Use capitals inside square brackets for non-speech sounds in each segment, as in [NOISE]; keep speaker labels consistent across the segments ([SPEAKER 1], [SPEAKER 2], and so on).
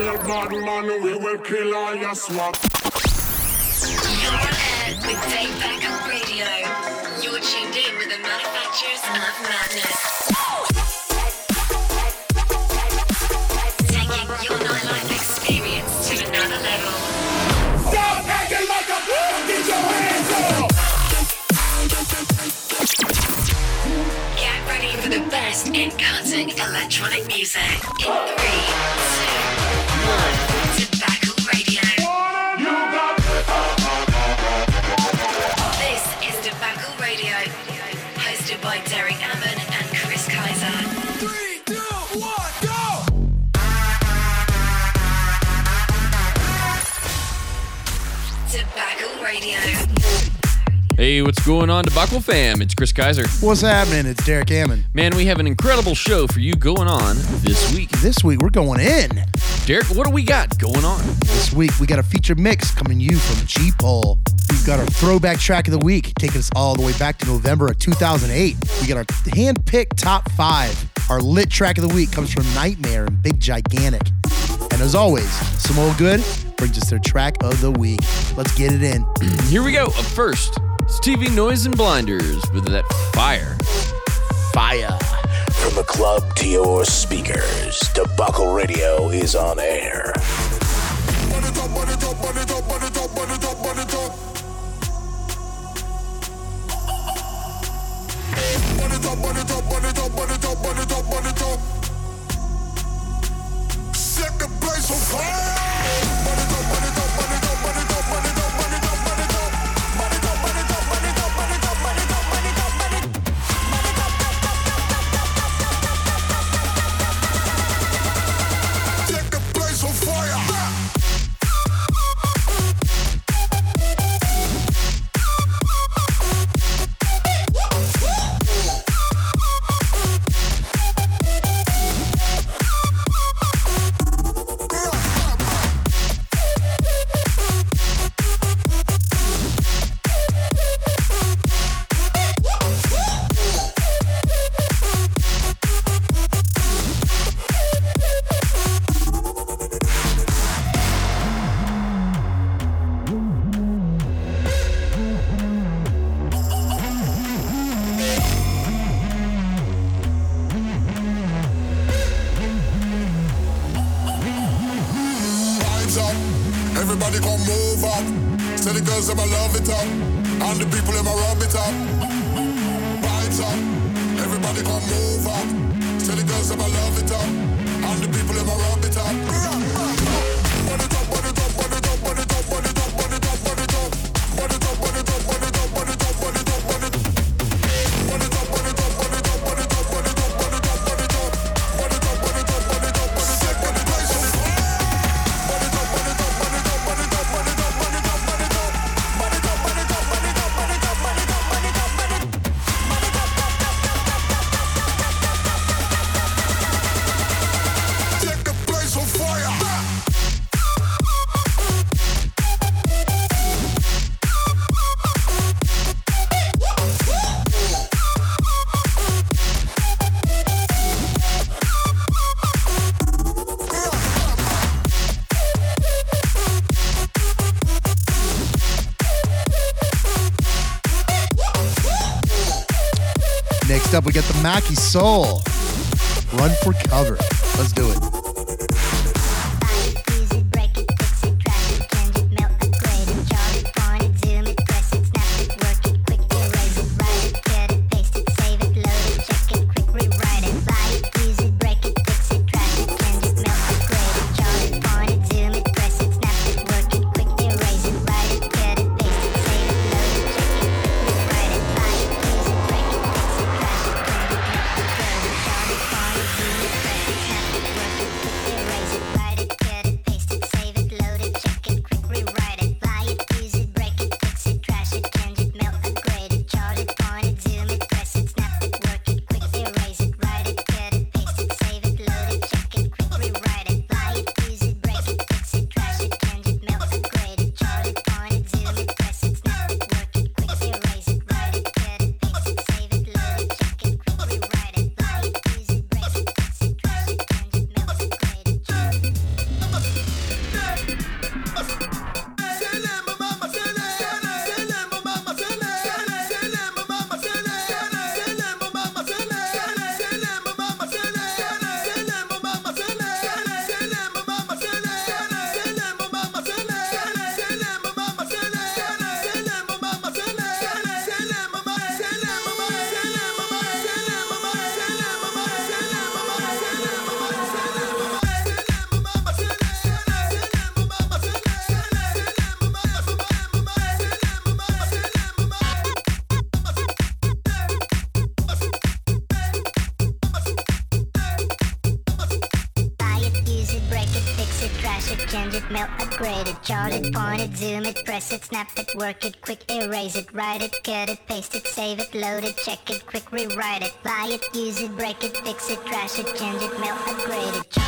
[SPEAKER 1] real bad man, we will kill all your swap.
[SPEAKER 2] You're on air with Debacle Radio. You're tuned in with the manufacturers of madness. Taking your nightlife experience to another level.
[SPEAKER 1] Stop acting like a fool! Get your hands up!
[SPEAKER 2] Get ready for the best in cutting electronic music. In three, two,
[SPEAKER 3] Hey, what's going on, Debacle fam? It's Chris Kaiser.
[SPEAKER 4] What's happening? It's Derek Ammon.
[SPEAKER 3] Man, we have an incredible show for you going on this week.
[SPEAKER 4] This week we're going in.
[SPEAKER 3] Derek, what do we got going on?
[SPEAKER 4] This week we got a feature mix coming to you from G Pole. We've got our throwback track of the week, taking us all the way back to November of 2008. We got our hand-picked top five. Our lit track of the week comes from NGHTMRE and Big Gigantic. And as always, some old good brings us their track of the week. Let's get it in. [CLEARS THROAT]
[SPEAKER 3] Here we go. Up first, it's TV Noise and Blinders with that fire.
[SPEAKER 4] Fire.
[SPEAKER 5] From the club to your speakers, Debacle Radio is on air.
[SPEAKER 1] Set the place on fire!
[SPEAKER 4] Next up, we got the Mackie Soul. Run for cover. Let's do it.
[SPEAKER 6] work it, quick, erase it, write it, cut it, paste it, save it, load it, check it, quick, rewrite it, buy it, use it, break it, fix it,
[SPEAKER 4] trash it, change it, mail, upgrade it.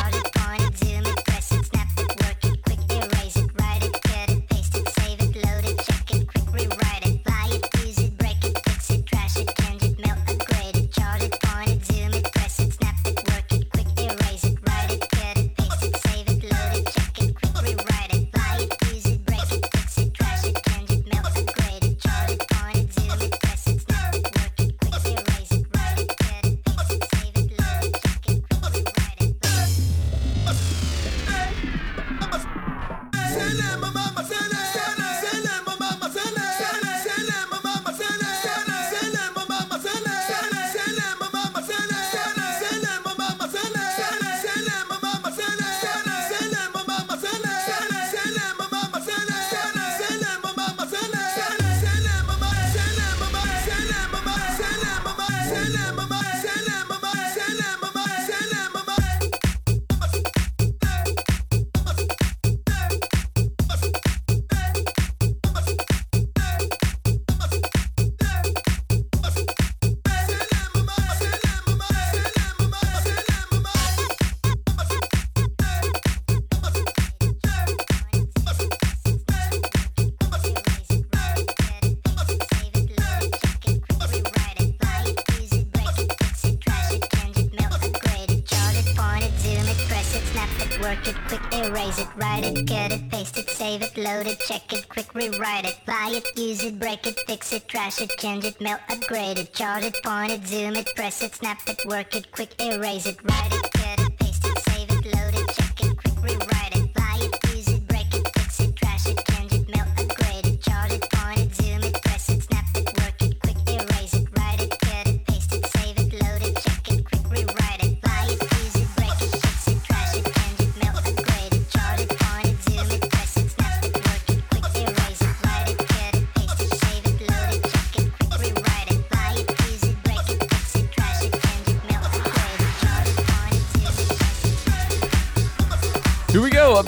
[SPEAKER 4] load it, check it, quick rewrite it, buy it, use it, break it, fix it, trash it, change it, melt, upgrade it, chart it, point it, zoom it, press it, snap it, work it, quick erase it, write it.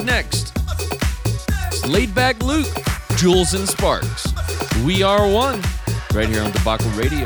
[SPEAKER 3] next. Laidback Luke, Jewelz and Sparks. We are one, right here on Debacle Radio.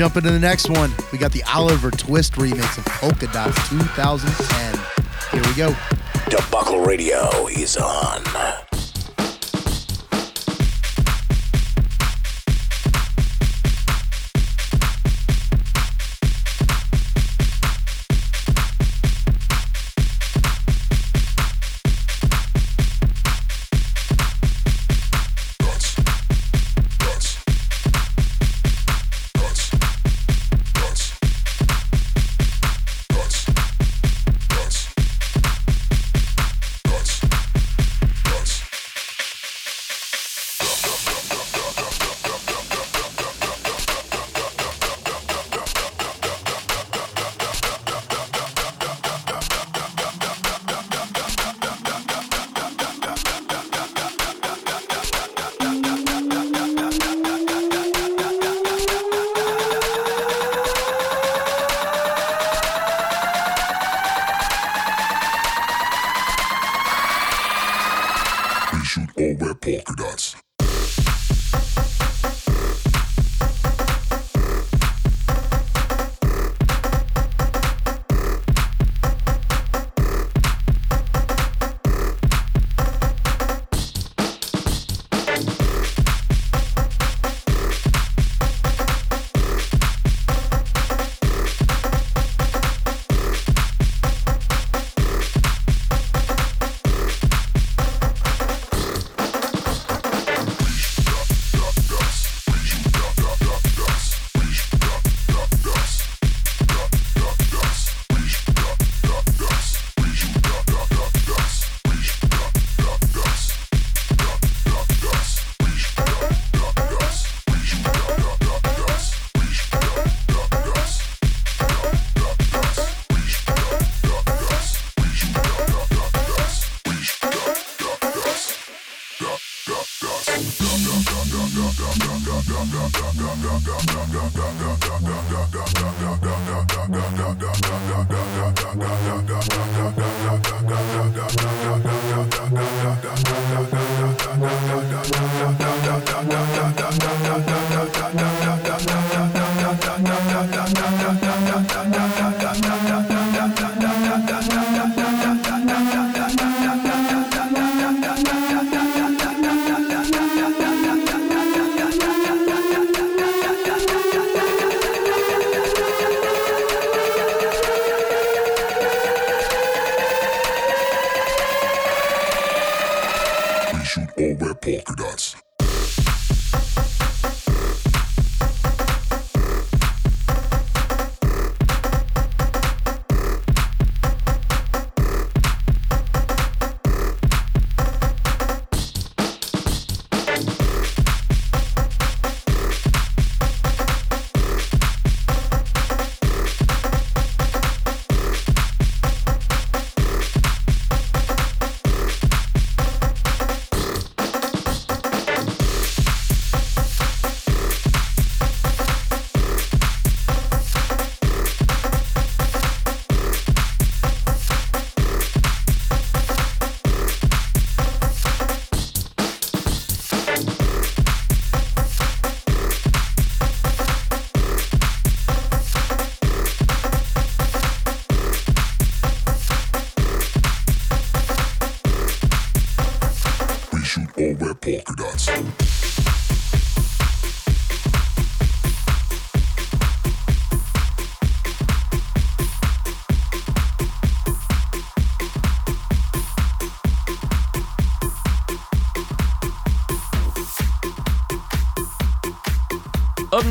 [SPEAKER 7] Jump into the next one. We got the Oliver Twizt remix of Polka Dots 2010. Here we go.
[SPEAKER 8] Debacle Radio is on.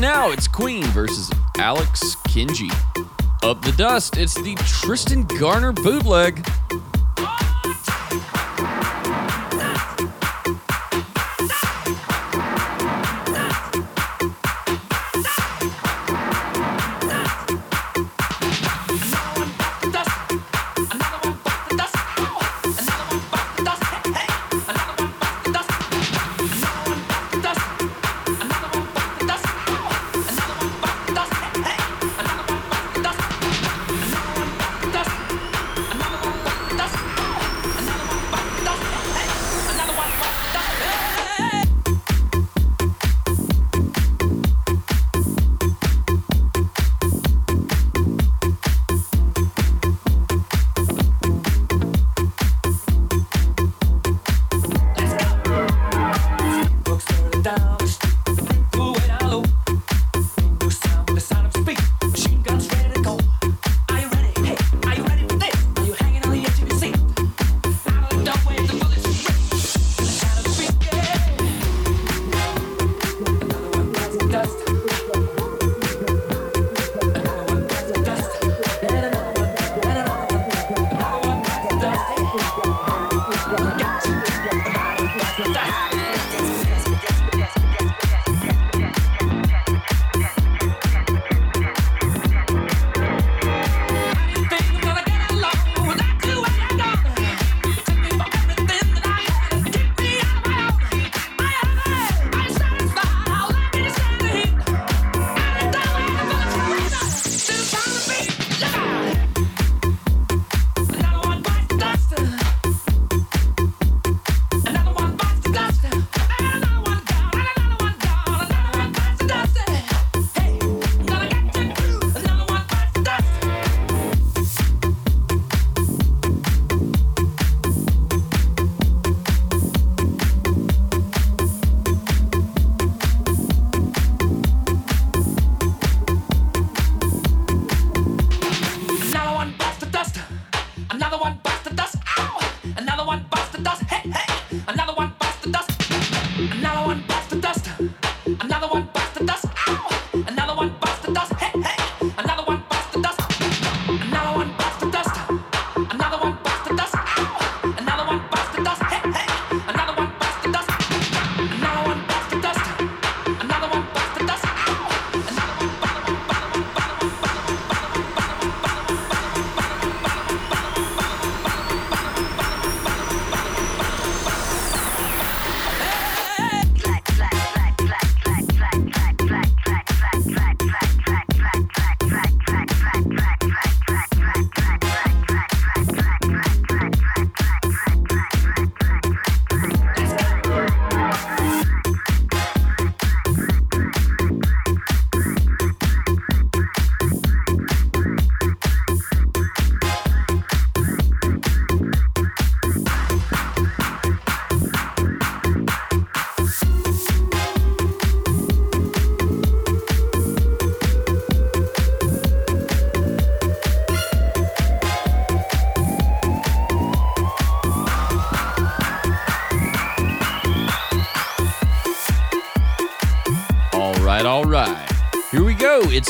[SPEAKER 9] Now, it's Queen versus Alex Kenji. Up the dust, it's the Tristan Garner bootleg.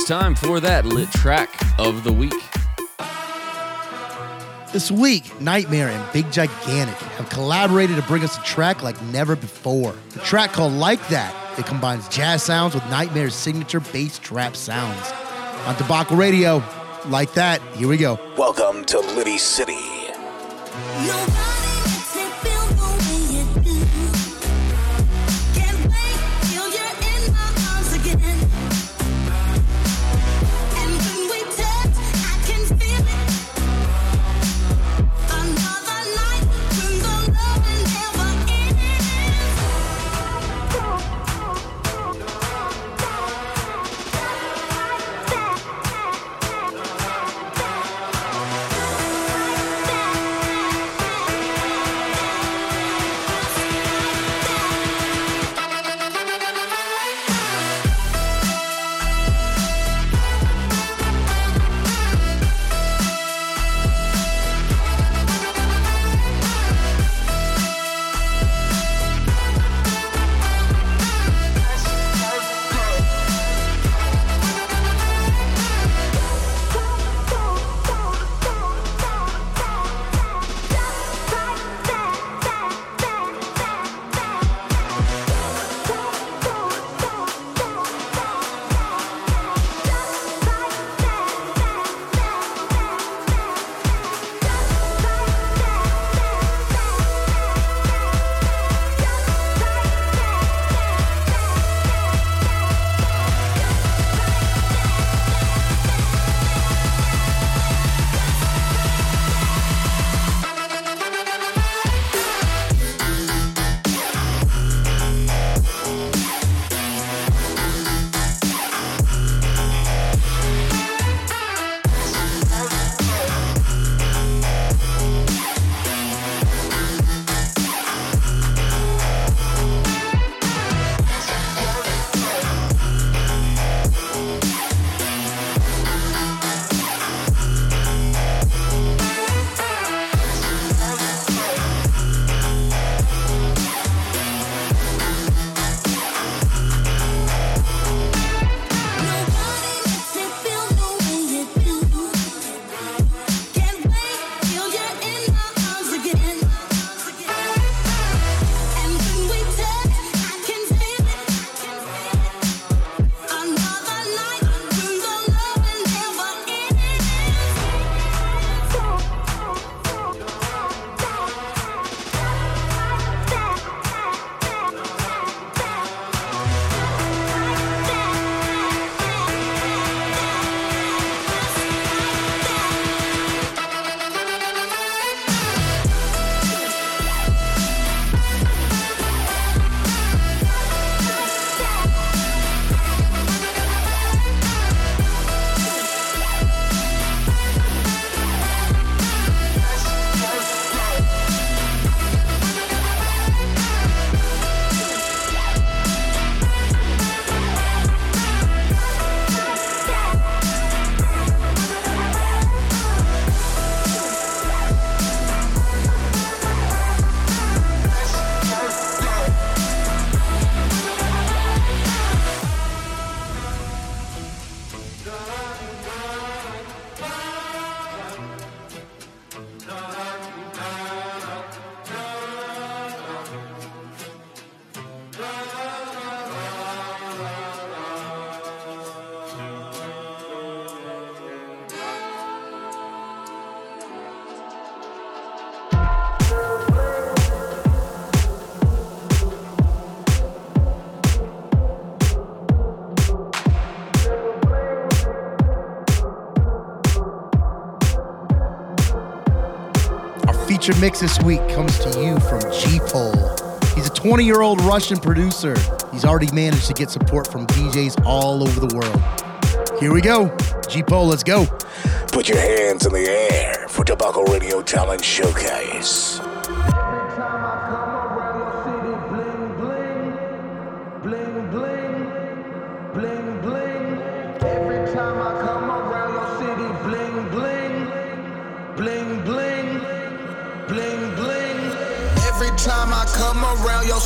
[SPEAKER 3] It's time for that lit track of the week.
[SPEAKER 7] This week, NGHTMRE and Big Gigantic have collaborated to bring us a track like never before. The track called Like That. It combines jazz sounds with NGHTMRE's signature bass trap sounds. On Debacle Radio, like that, here we go.
[SPEAKER 10] Welcome to Liddy City.
[SPEAKER 11] Nobody
[SPEAKER 7] mix this week comes to you from G Pole. He's a 20 year old Russian producer. He's already managed to get support from DJs all over the world. Here we go. G Pole, let's go.
[SPEAKER 10] Put your hands in the air for Debacle Radio Talent Showcase.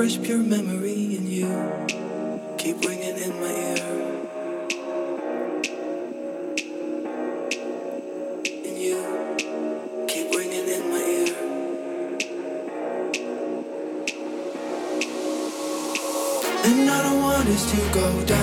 [SPEAKER 12] fresh, pure memory in you. Keep ringing in my ear. In you. Keep ringing in my ear. And I don't want us to go down.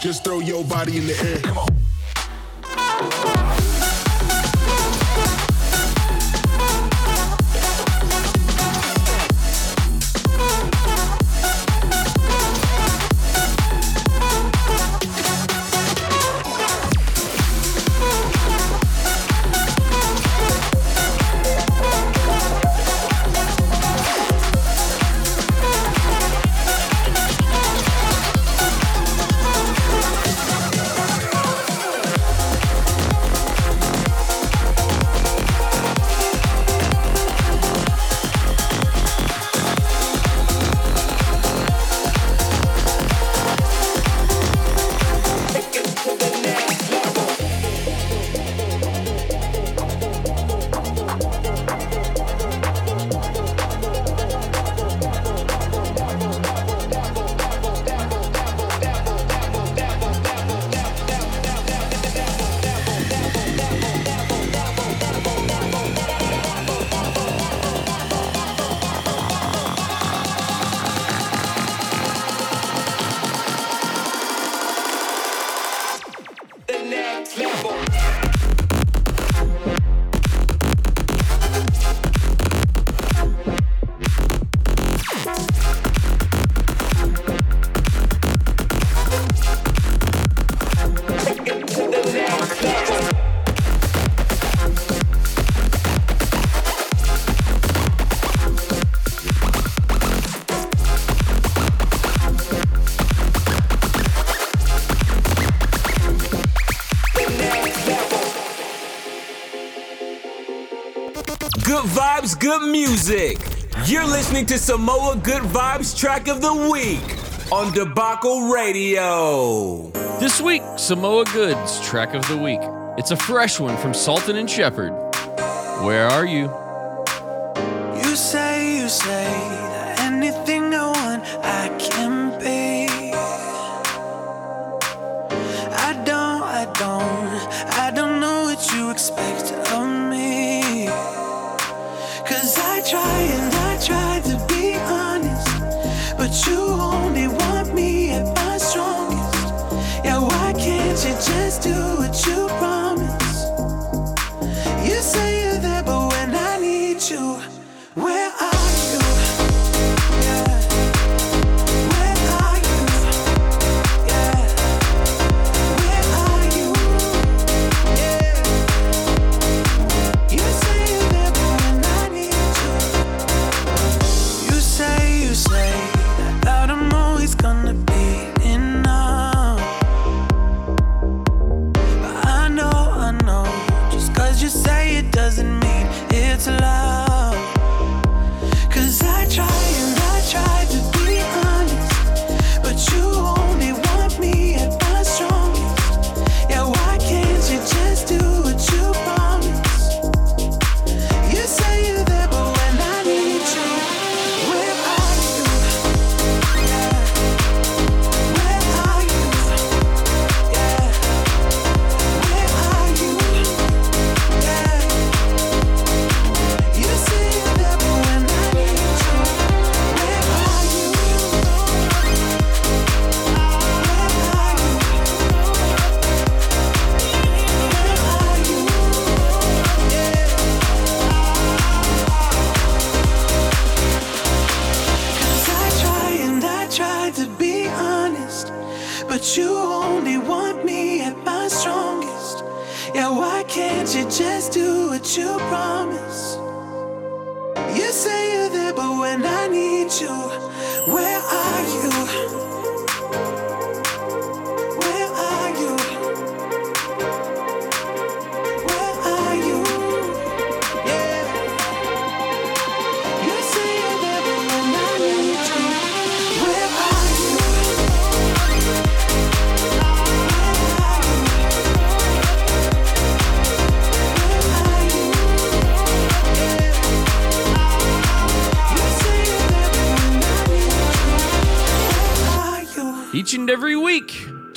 [SPEAKER 12] Just
[SPEAKER 13] throw your body in the air. Come on.
[SPEAKER 14] Music. You're listening to Samoa Good Vibes track of the week on Debacle Radio.
[SPEAKER 15] This week, Samoa Goods track of the week. It's a fresh one from Sultan and Shepard. Where are? You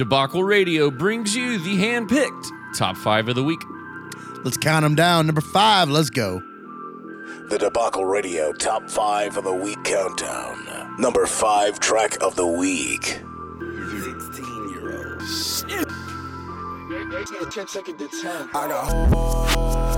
[SPEAKER 3] Debacle Radio brings you the hand-picked top five of the week.
[SPEAKER 7] Let's count them down. Number five, let's go.
[SPEAKER 5] The Debacle Radio top five of the week countdown. Number five track of the week.
[SPEAKER 16] 16 year old. I
[SPEAKER 17] got.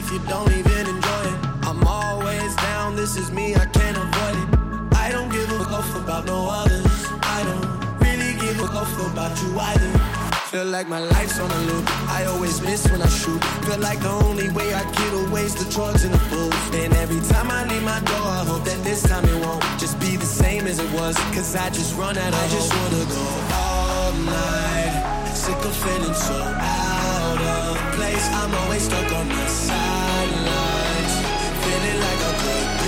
[SPEAKER 17] If you don't even enjoy it? I'm always down, this is me, I can't avoid it. I don't give a fuck about no others. I don't really give a fuck about you either. Feel like my life's on a loop. I always miss when I shoot. Feel like the only way I get away is the drugs and the booze. And every time I leave my door, I hope that this time it won't just be the same as it was. Cause I just run out of I just wanna go all night. Sick of feeling so out. I'm always stuck on the sidelines. Feeling like I could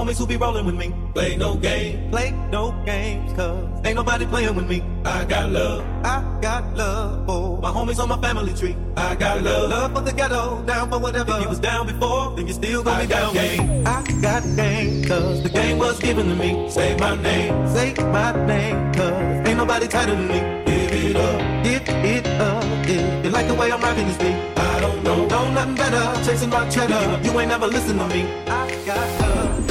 [SPEAKER 18] homies who be rolling with me. Play no game, play no games, cause ain't nobody playing with me. I got love, I got love for my homies on my family tree. I got love, love for the ghetto, down for whatever. If you was down before, then you still gonna be down with me. I got game, cause the game was given to me. Say my name, say my name, cause ain't nobody tighter than me. Give it up, give it up. If you like the way I'm rocking this beat, I don't know, know nothing better. Chasing my cheddar, you ain't never listen to me. I got love,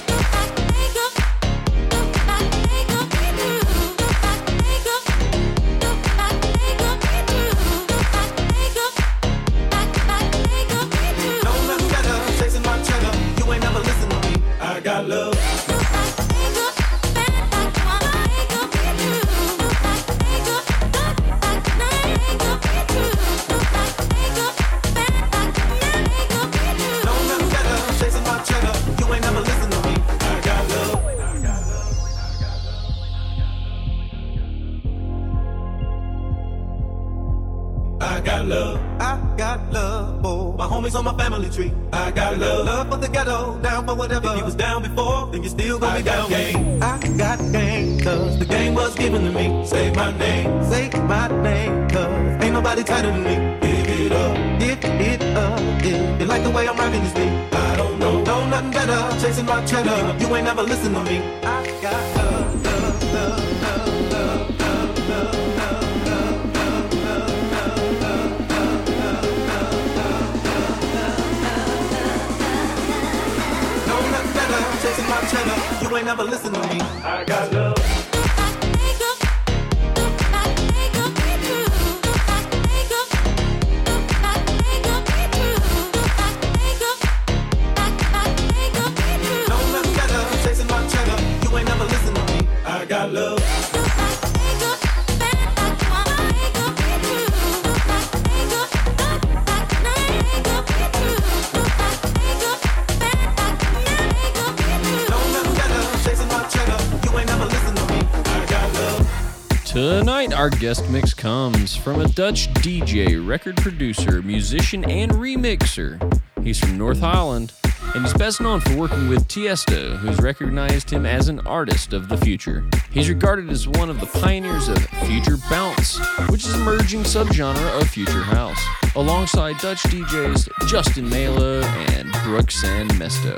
[SPEAKER 3] our guest mix comes from a Dutch DJ, record producer, musician, and remixer. He's from North Holland, and he's best known for working with Tiesto, who's recognized him as an artist of the future. He's regarded as one of the pioneers of future bounce, which is an emerging subgenre of future house, alongside Dutch DJs Justin Mylo and Brooks and Mesto.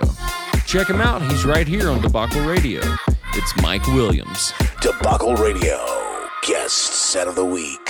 [SPEAKER 3] Check him out, he's right here on Debacle Radio. It's Mike Williams.
[SPEAKER 10] Debacle Radio guest set of the week.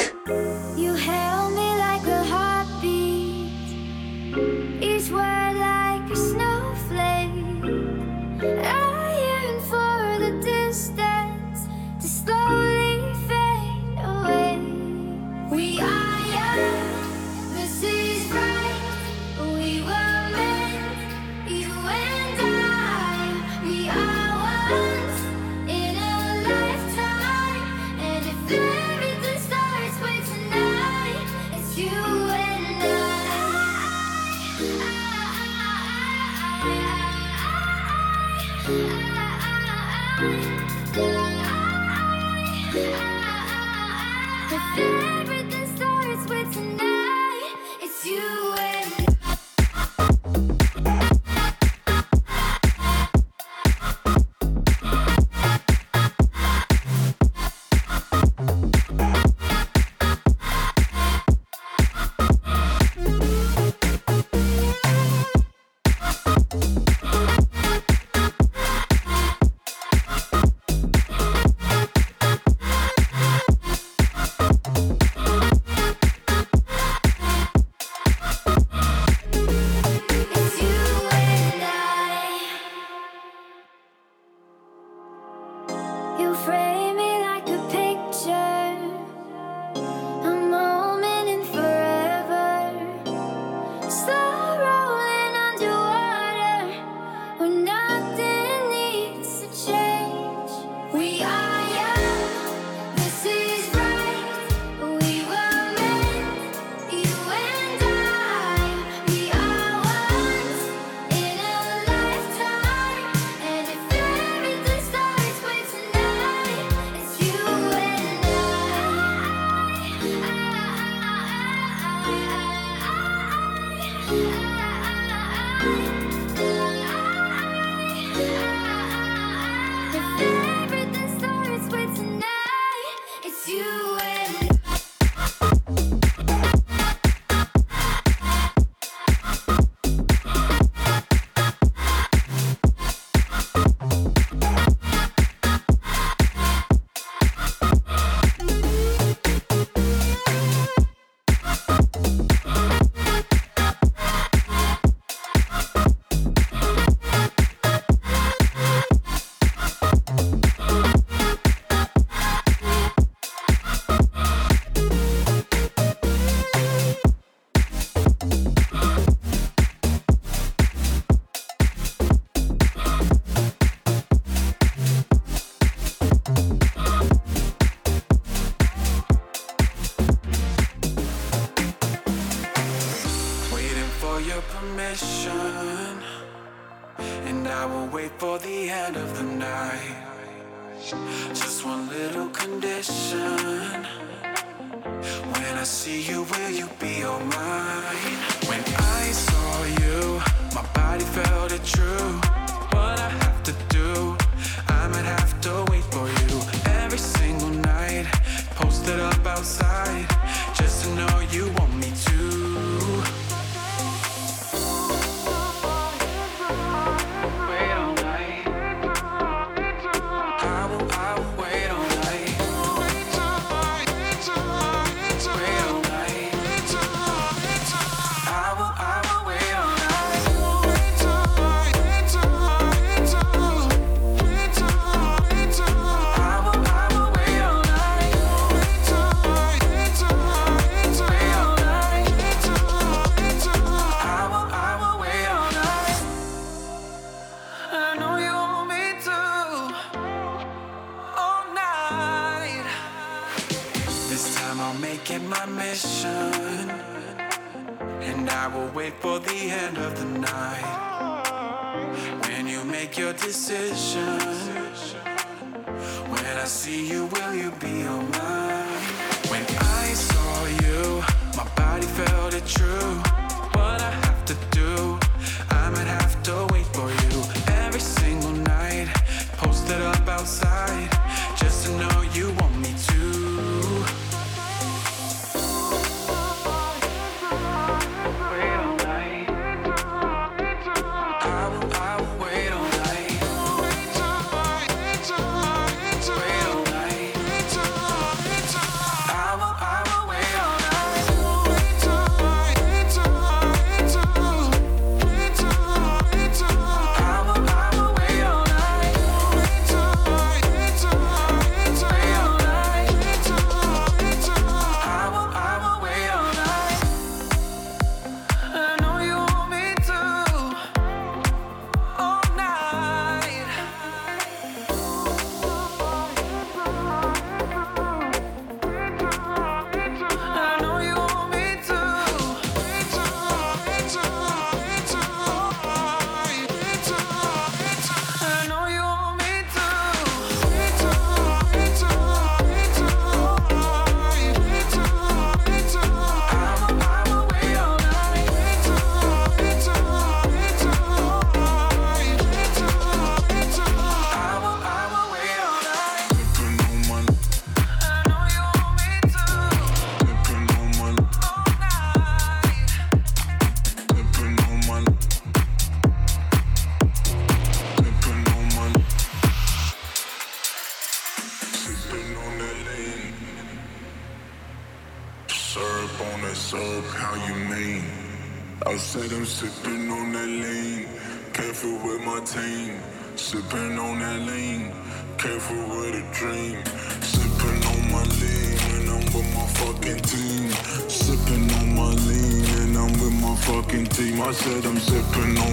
[SPEAKER 19] careful with a drink. Sipping on my lean and I'm with my fucking team. Sipping on my lean and I'm with my fucking team. I said I'm sipping on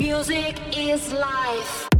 [SPEAKER 10] Music is life.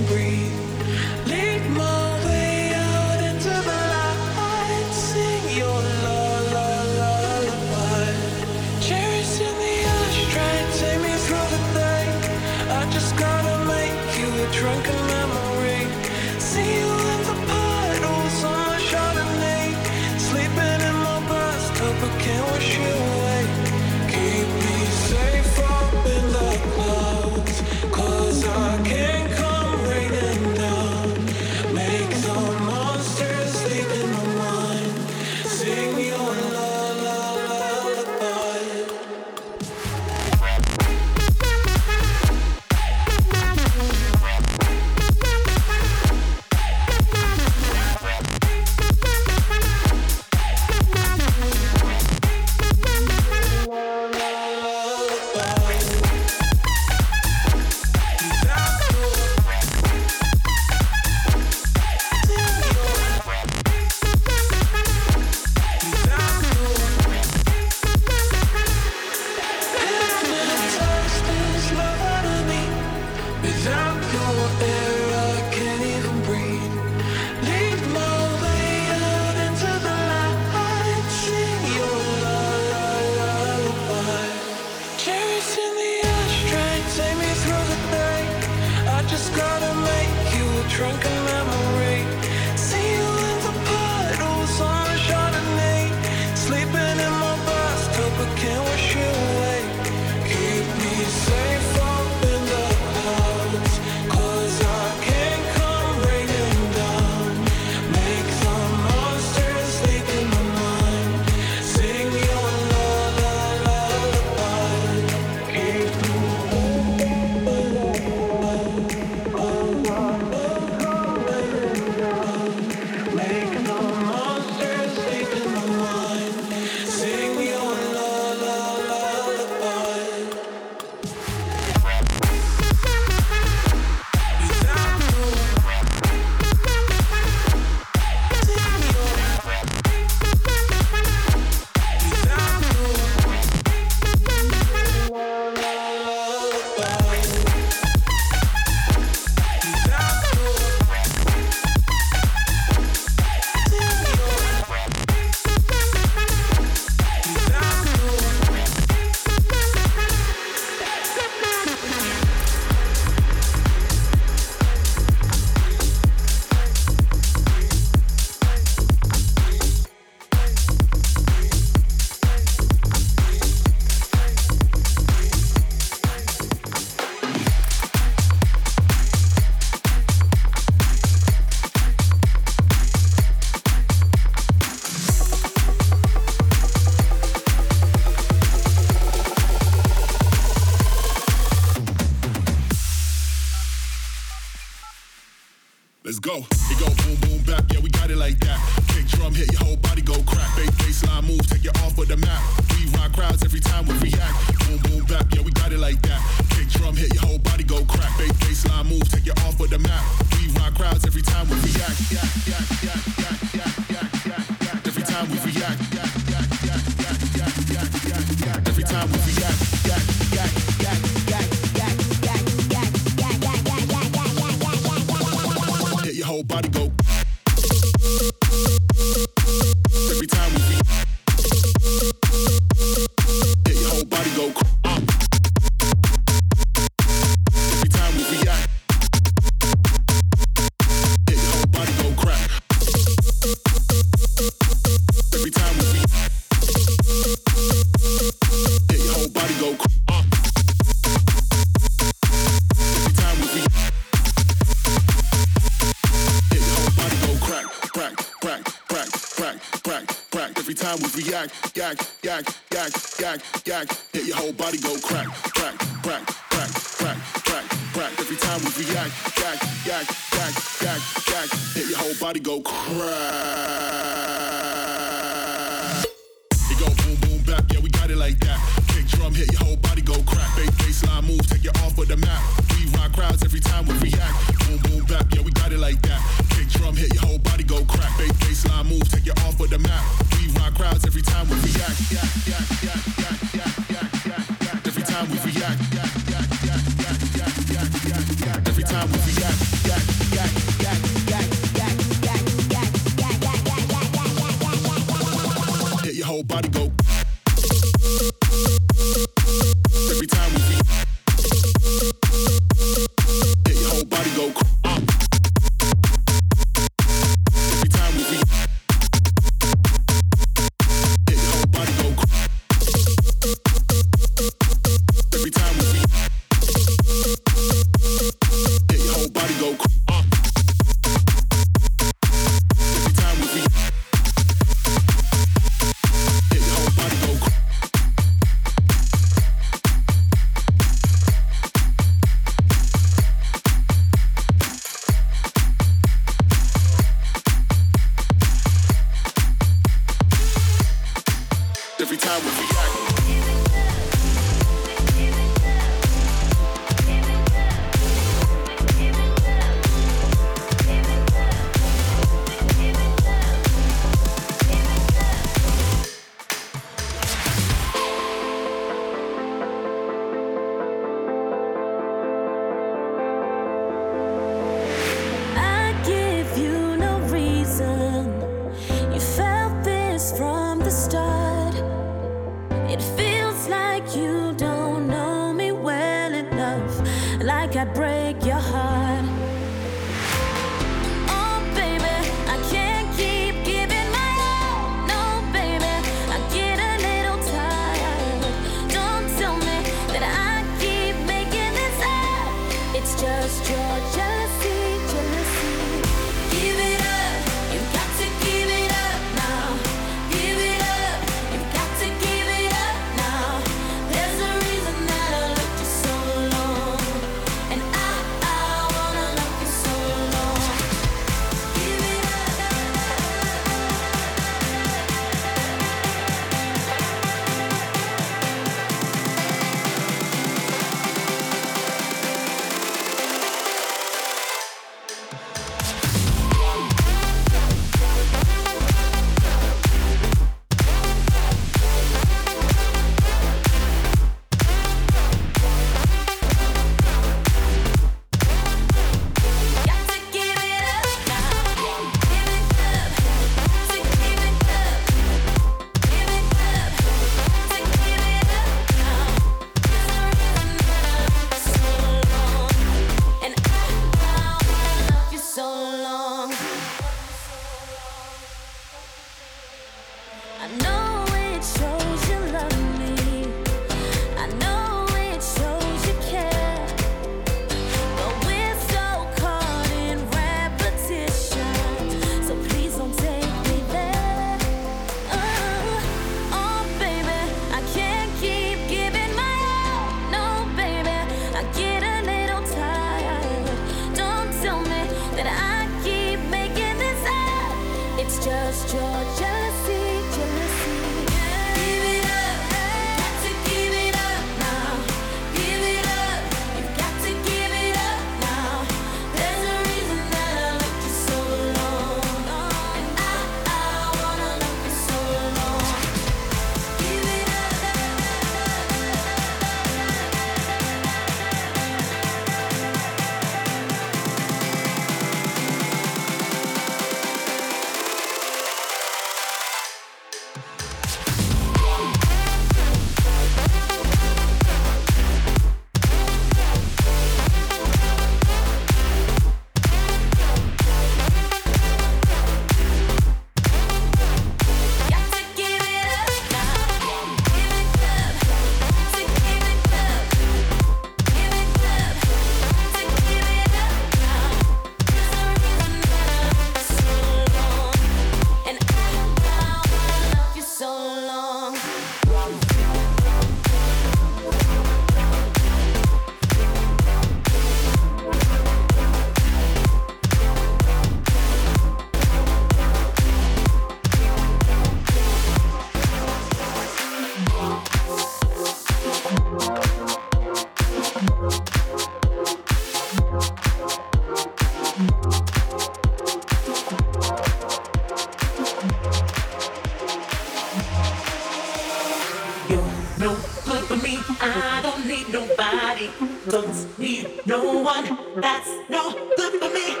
[SPEAKER 20] Don't
[SPEAKER 21] need no one. That's no good for me.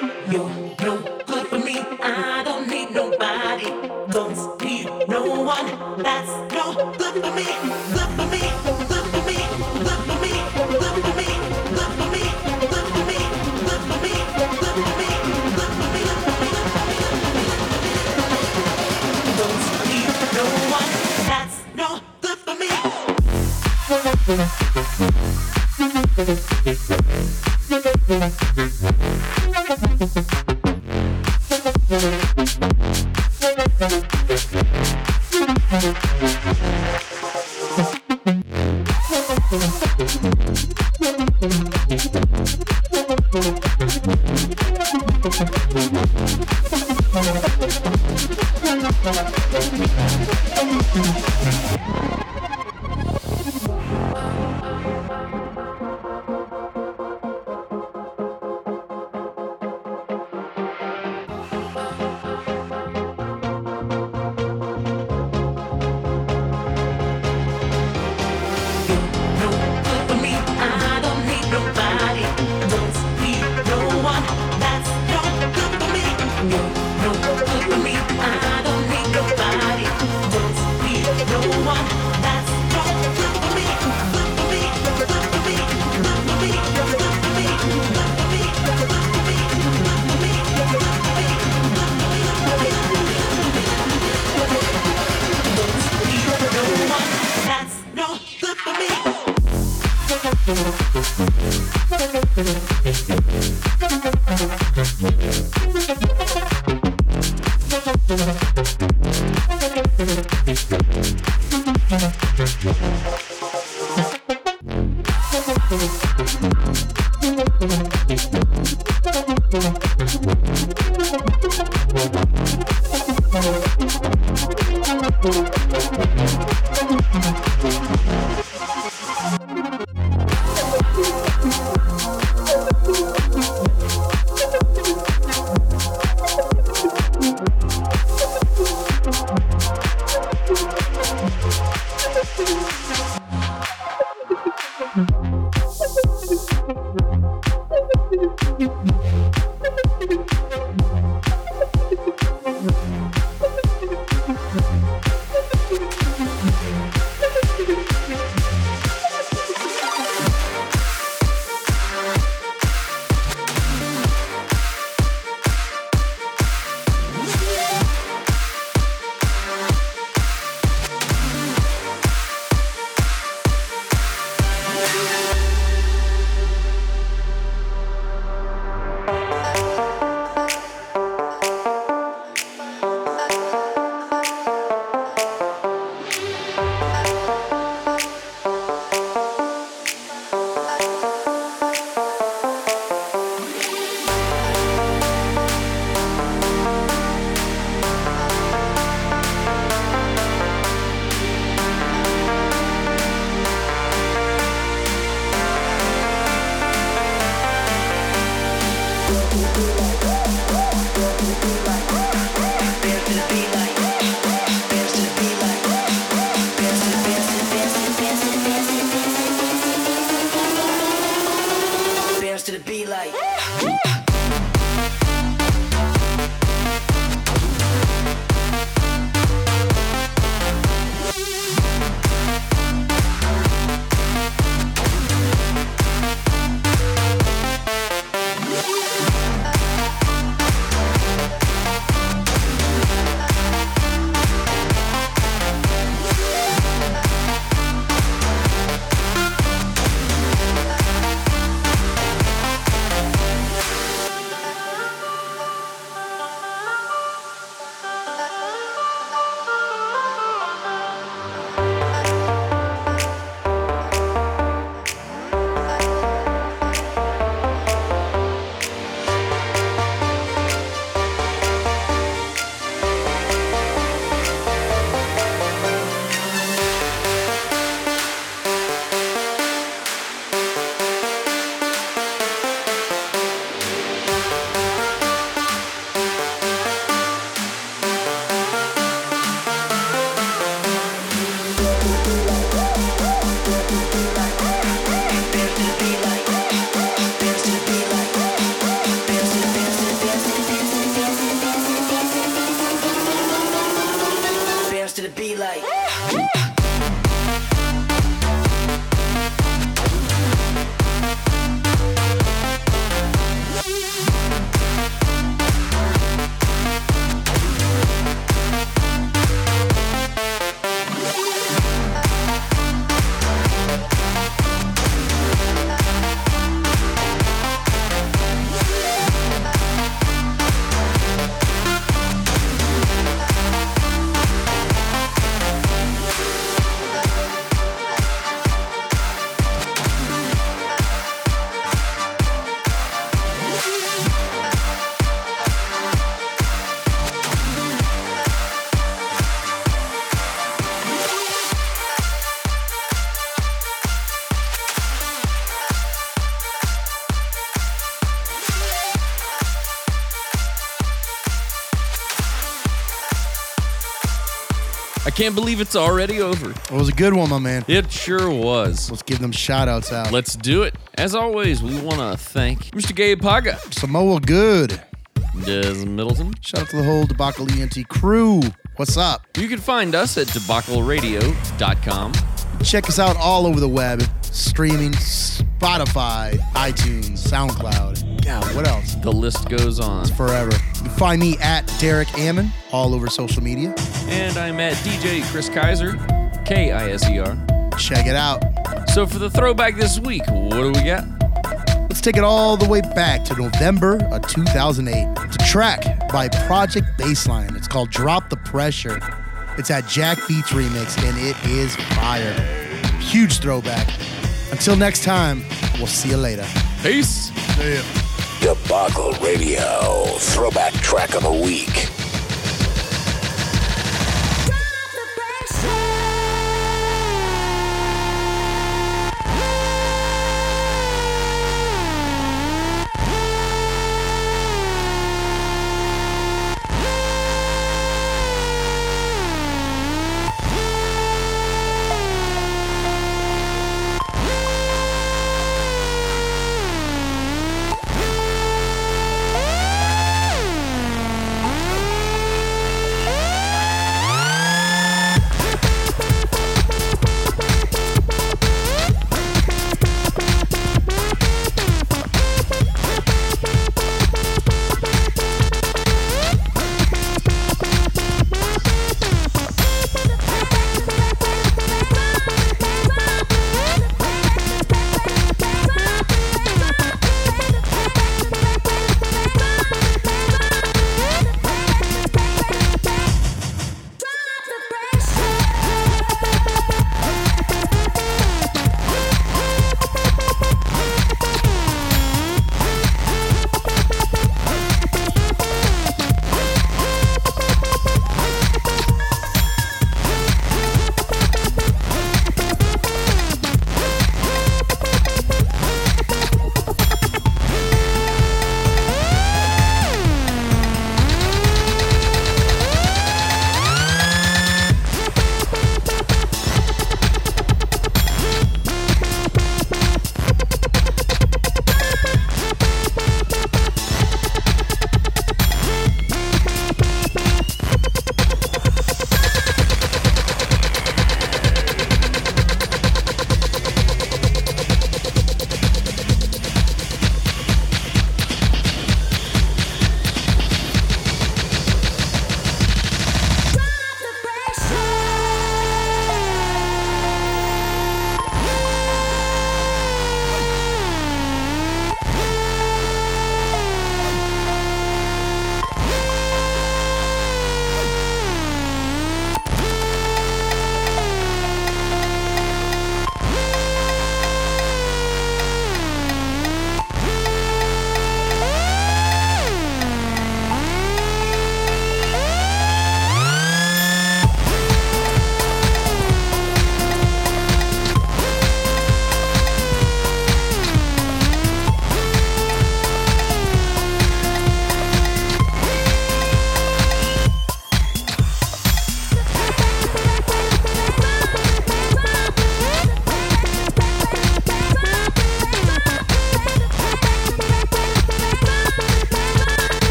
[SPEAKER 3] Can't believe it's already over.
[SPEAKER 7] It was a good one, my man.
[SPEAKER 3] It sure was.
[SPEAKER 7] Let's give them shout outs out.
[SPEAKER 3] Let's do it. As always, we want to thank Mr. Gabe Paga,
[SPEAKER 7] Samoa Good.
[SPEAKER 3] Des Middleton.
[SPEAKER 7] Shout out to the whole Debacle ENT crew. What's up?
[SPEAKER 3] You can find us at debacleradio.com.
[SPEAKER 7] Check us out all over the web, streaming Spotify, iTunes, SoundCloud. God, what else?
[SPEAKER 3] The list goes on.
[SPEAKER 7] Forever. You can find me at Derek Ammon all over social media.
[SPEAKER 3] And I'm at DJ Chris Kiser, K I S E R.
[SPEAKER 7] Check it out.
[SPEAKER 3] So for the throwback this week, what do we got?
[SPEAKER 7] Let's take it all the way back to November of 2008. It's a track by Project Bassline. It's called Drop the Pressure. It's at Jack Beats remix, and it is fire. Huge throwback. Until next time, we'll see you later.
[SPEAKER 3] Peace.
[SPEAKER 7] See ya.
[SPEAKER 10] Debacle Radio Throwback Track of the Week.